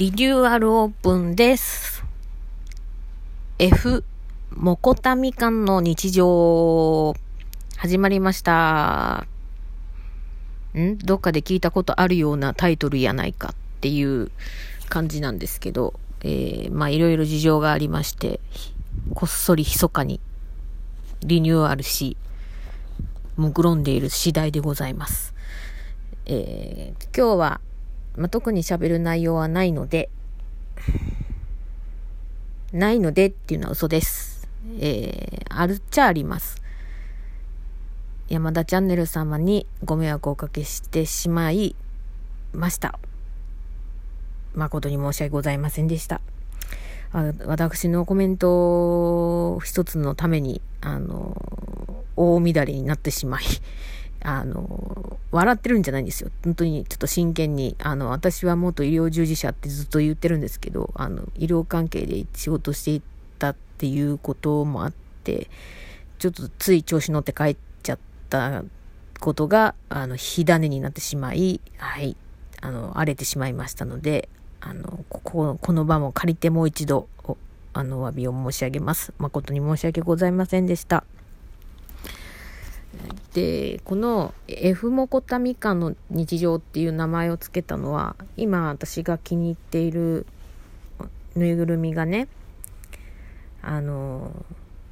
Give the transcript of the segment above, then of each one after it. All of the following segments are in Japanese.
リニューアルオープンです。F、モコタミカンの日常、始まりました。ん？どっかで聞いたことあるようなタイトルやないかっていう感じなんですけど、えー、まあいろいろ事情がありまして、こっそり密かにリニューアルし、目論んでいる次第でございます。えー、今日は、まあ、特に喋る内容はないので、ないのでっていうのは嘘です。えー、あるっちゃあります。山田チャンネル様にご迷惑をおかけしてしまいました。誠に申し訳ございませんでした。あ私のコメント一つのために、あの、大乱れになってしまい、あの、笑ってるんじゃないんですよ。本当にちょっと真剣に。あの、私は元医療従事者ってずっと言ってるんですけど、あの、医療関係で仕事していたっていうこともあって、ちょっとつい調子乗って帰っちゃったことが、あの、火種になってしまい、はい、あの、荒れてしまいましたので、あの、ここ、この場も借りてもう一度、あの、お詫びを申し上げます。誠に申し訳ございませんでした。でこの F モコタミカの日常っていう名前を付けたのは今私が気に入っているぬいぐるみがねあの、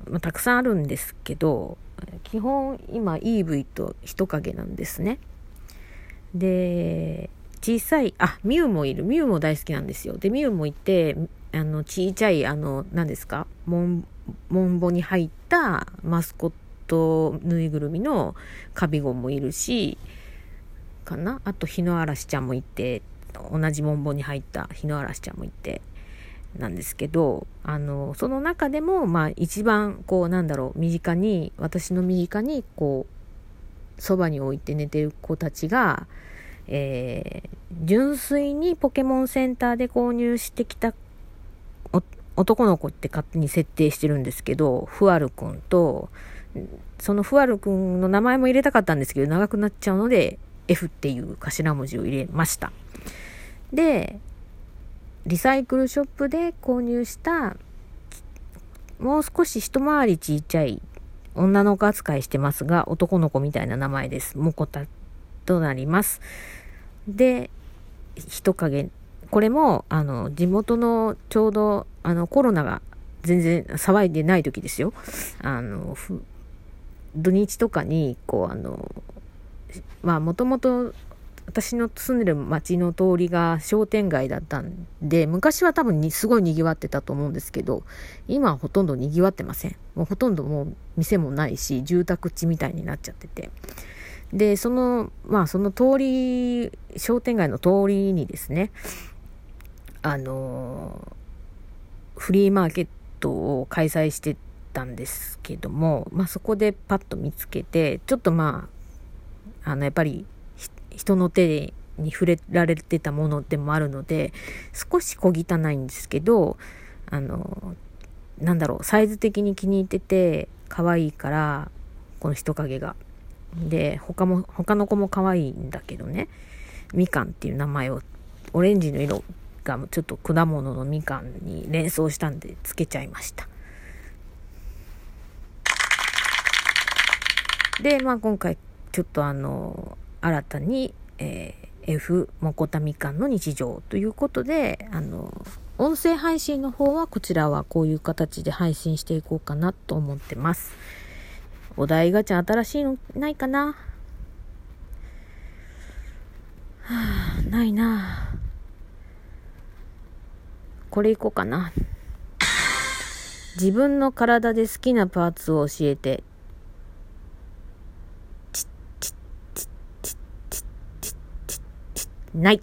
まあ、たくさんあるんですけど基本今 EV と人影なんですね。で小さいあミュウもいる。ミュウも大好きなんですよ。でミュウもいてあの小さいあの何ですか？モンモンボに入ったマスコットとぬいぐるみのカビゴンもいるしかな？あと日の嵐ちゃんもいて同じモンボンに入った日の嵐ちゃんもいてなんですけどあのその中でもまあ一番こうなんだろう身近に私の身近にこうそばに置いて寝てる子たちが、えー、純粋にポケモンセンターで購入してきた男の子って勝手に設定してるんですけどフワルくんとそのフワルくんの名前も入れたかったんですけど、長くなっちゃうので、F っていう頭文字を入れました。で、リサイクルショップで購入した、もう少し一回りちっちゃい女の子扱いしてますが、男の子みたいな名前です。モコタとなります。で、人影。これも、あの、地元のちょうど、あの、コロナが全然騒いでない時ですよ。あの、土日とかに、こう、あの、まあ、もともと私の住んでる町の通りが商店街だったんで、昔は多分にすごい賑わってたと思うんですけど、今はほとんど賑わってません。もうほとんどもう店もないし、住宅地みたいになっちゃってて。で、その、まあ、その通り、商店街の通りにですね、あの、フリーマーケットを開催してたんですけども、まあ、そこでパッと見つけてちょっとまああのやっぱり人の手に触れられてたものでもあるので少し小汚いんですけどあのなんだろうサイズ的に気に入ってて可愛いからこの人影が。で他も他の子も可愛いんだけどねみかんっていう名前をオレンジの色がちょっと果物のみかんに連想したんでつけちゃいました。で、まあ今回ちょっとあの、新たに、えー、F モコタみかんの日常ということで、あの、音声配信の方はこちらはこういう形で配信していこうかなと思ってます。お題ガチャ新しいのないかな？はあ、ないなこれいこうかな。自分の体で好きなパーツを教えて。ない。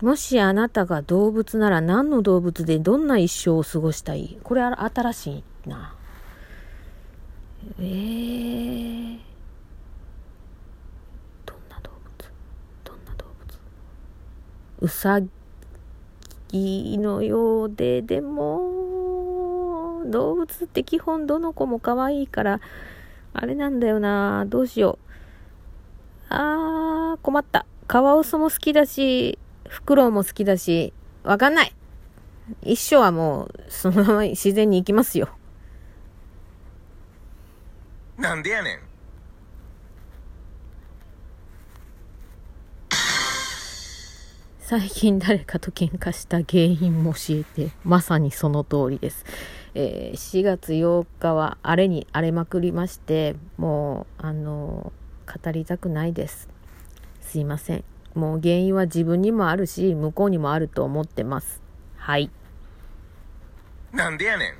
もしあなたが動物なら何の動物でどんな一生を過ごしたい？これは新しいな。えー。うさぎのようで、でも、動物って基本どの子も可愛いから、あれなんだよな、どうしようあー、困った。カワウソも好きだし、フクロウも好きだし、わかんない。一生はもう、そのまま自然に行きますよ。なんでやねん。最近誰かと喧嘩した原因も教えて、まさにその通りです。えー、4月8日は荒れに荒れまくりまして、もう、あの語りたくないです。すいません。もう原因は自分にもあるし、向こうにもあると思ってます。はい。なんでやねん。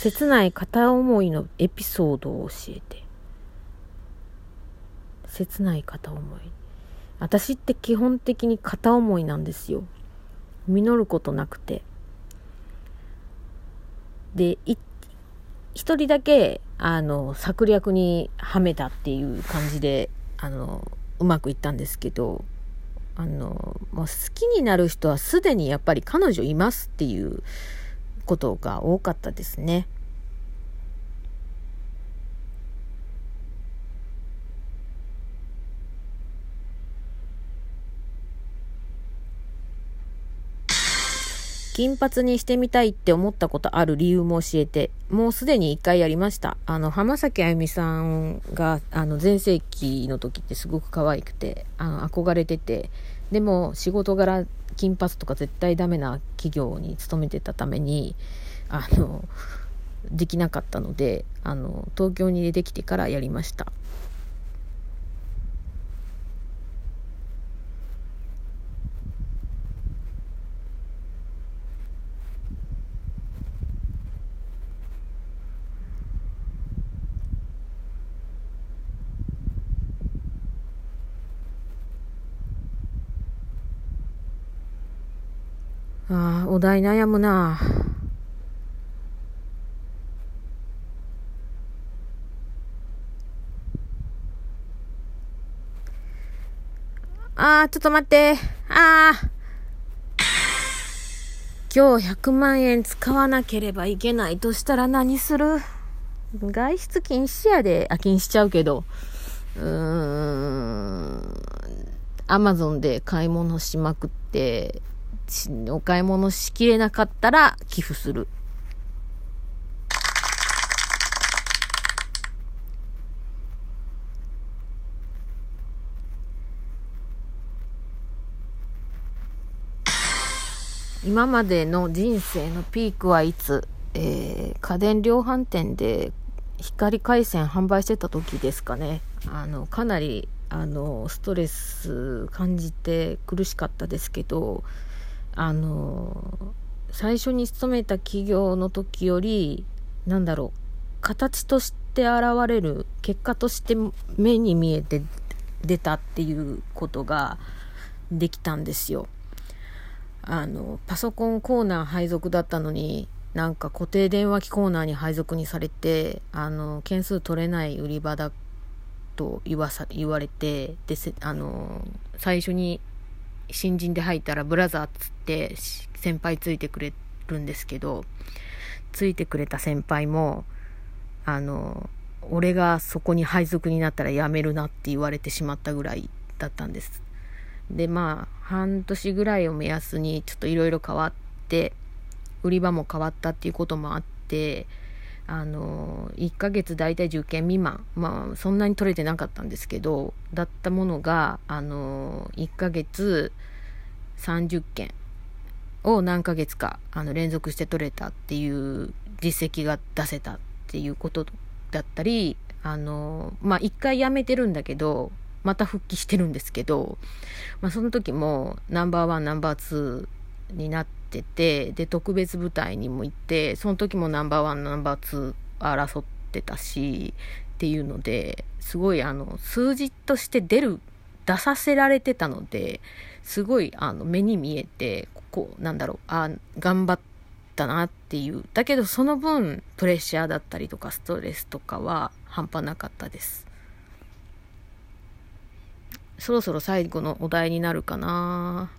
切ない片思いのエピソードを教えて。切ない片思い。私って基本的に片思いなんですよ。実ることなくて。で、一人だけ、あの、策略にはめたっていう感じで、あの、うまくいったんですけど、あの、もう好きになる人はすでにやっぱり彼女いますっていうことが多かったですね。金髪にしてみたいって思ったことある理由も教えて、もうすでに一回やりました。あの、浜崎あゆみさんが、あの、前世紀の時ってすごく可愛くて、あの、憧れてて、でも仕事柄金髪とか絶対ダメな企業に勤めてたために、あの、できなかったので、あの、東京に出てきてからやりました。ああ、お題悩むな。ああ、ちょっと待って。ああ。今日100万円使わなければいけないとしたら何する？外出禁止やで、あ、禁止ちゃうけど。うーん。アマゾンで買い物しまくって、お買い物しきれなかったら寄付する。今までの人生のピークはいつ、えー、家電量販店で光回線販売してた時ですかね。あの、かなり、あの、ストレス感じて苦しかったですけど、あの最初に勤めた企業の時よりなんだろう形として現れる結果として目に見えて出たっていうことができたんですよ。あのパソコンコーナー配属だったのになんか固定電話機コーナーに配属にされてあの件数取れない売り場だと言わさ言われてであの最初に新人で入ったらブラザーっつって先輩ついてくれるんですけど、ついてくれた先輩も、あの、俺がそこに配属になったら辞めるなって言われてしまったぐらいだったんです。で、まあ、半年ぐらいを目安にちょっといろいろ変わって、売り場も変わったっていうこともあって、あの、1ヶ月大体10件未満、まあ、そんなに取れてなかったんですけど、だったものが、あの、1ヶ月30件を何ヶ月か、あの、連続して取れたっていう実績が出せたっていうことだったり、あの、まあ、1回辞めてるんだけど、また復帰してるんですけど、まあ、その時もナンバーワン、ナンバーツーになって、ってて、で、特別部隊にも行って、その時もナンバーワン、ナンバーツー争ってたし、っていうので、すごいあの、数字として出る、出させられてたので、すごいあの、目に見えて、こう、なんだろう、あ、頑張ったなっていう。だけどその分、プレッシャーだったりとか、ストレスとかは半端なかったです。そろそろ最後のお題になるかな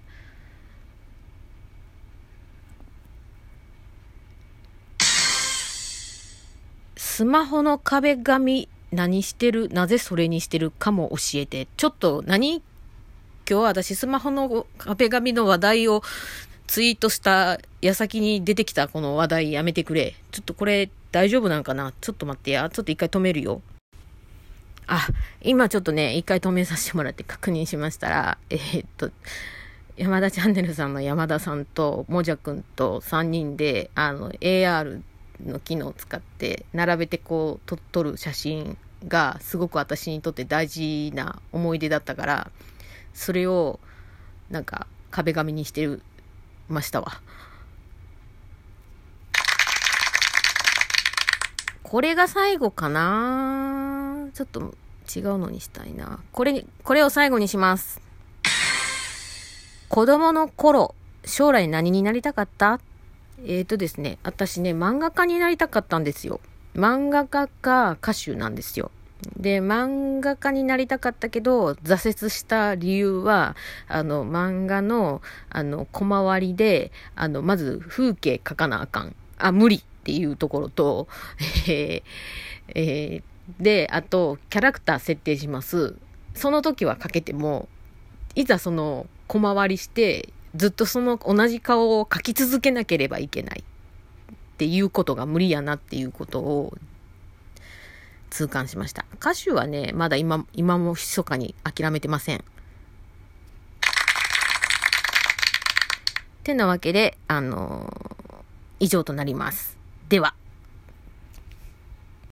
スマホの壁紙何してる？なぜそれにしてるかも教えて。ちょっと何？今日私スマホの壁紙の話題をツイートした矢先に出てきたこの話題やめてくれ。ちょっとこれ大丈夫なんかな？ちょっと待ってや。ちょっと一回止めるよ。あ、今ちょっとね、一回止めさせてもらって確認しましたら、えー、っと、山田チャンネルさんの山田さんと、もじゃくんと3人で、あの、AR の機能を使って、並べてこう、撮る写真が、すごく私にとって大事な思い出だったから、それを、なんか、壁紙にして、ましたわ。これが最後かな？ちょっと違うのにしたいな。これ、これを最後にします。子供の頃、将来何になりたかった？えっ、ー、とですね、私ね、漫画家になりたかったんですよ。漫画家か歌手なんですよ。で、漫画家になりたかったけど、挫折した理由は、あの、漫画の、あの、小回りで、あの、まず風景描かなあかん。あ、無理っていうところと、えー、えー、で、あと、キャラクター設定します。その時は描けても、いざその、小回りして、ずっとその同じ顔を描き続けなければいけないっていうことが無理やなっていうことを痛感しました。歌手はね、まだ今、今も密かに諦めてません。てなわけで、あのー、以上となります。では。